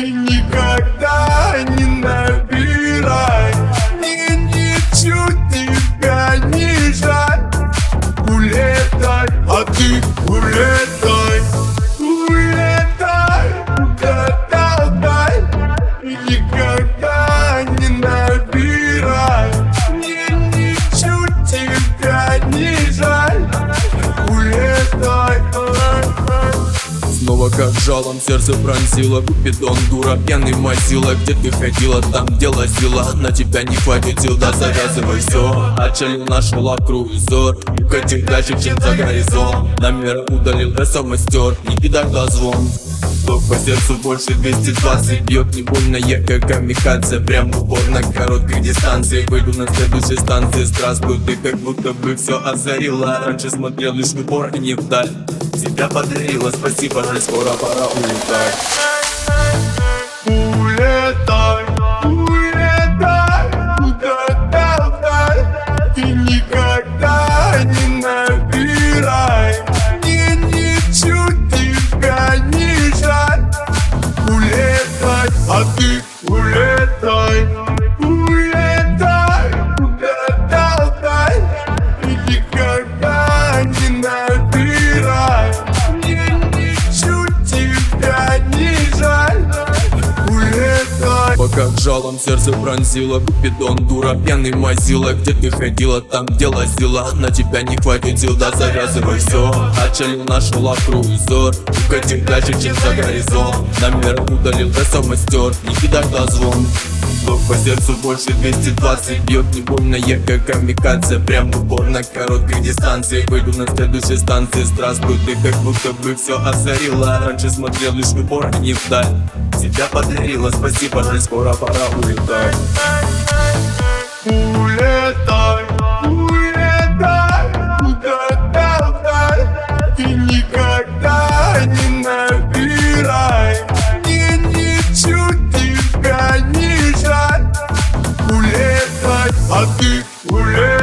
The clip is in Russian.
никогда не набирай, Улетай, а Снова как жалом сердце пронзило. Купидон, дура, пьяный мазила. Где ты ходила, там дело сила На тебя не хватит сил, да завязывай все Отчалил нашел круизер Укатил дальше, чем за горизонт. Номер удалил, рисом стер Не беда звон Ток по сердцу больше 220 Бьет не больно, я как камикадзе. Прям упор на короткой дистанции. Выйду на следующей станции. Здравствуй, ты как будто бы все озарила. Раньше смотрел лишь в упор и не вдаль Тебя подарила, спасибо, жаль, скоро пора улетать. Улетай, улетай, улетай, и никогда не набирай, мне ничуть тебя не жаль. Улетай, а ты Пока жалом сердце пронзило Купидон, дура, пьяный мазила. Где ты ходила, там дело сила На тебя не хватит сил, да завязывай все Отчалил нашел круизер Укатил дальше, чем за горизонт. Номер удалил, да сам стер Не кидай звон Ток по сердцу больше 220 Бьет не больно, я как камикадзе Прям упор на короткой дистанции. Выйду на следующей станции. Здравствуй, ты как будто бы все озарила Раньше смотрел лишь в упор и не вдаль. Тебя подарила, спасибо, жаль, скоро пора улетать. Улетай, Улетай, а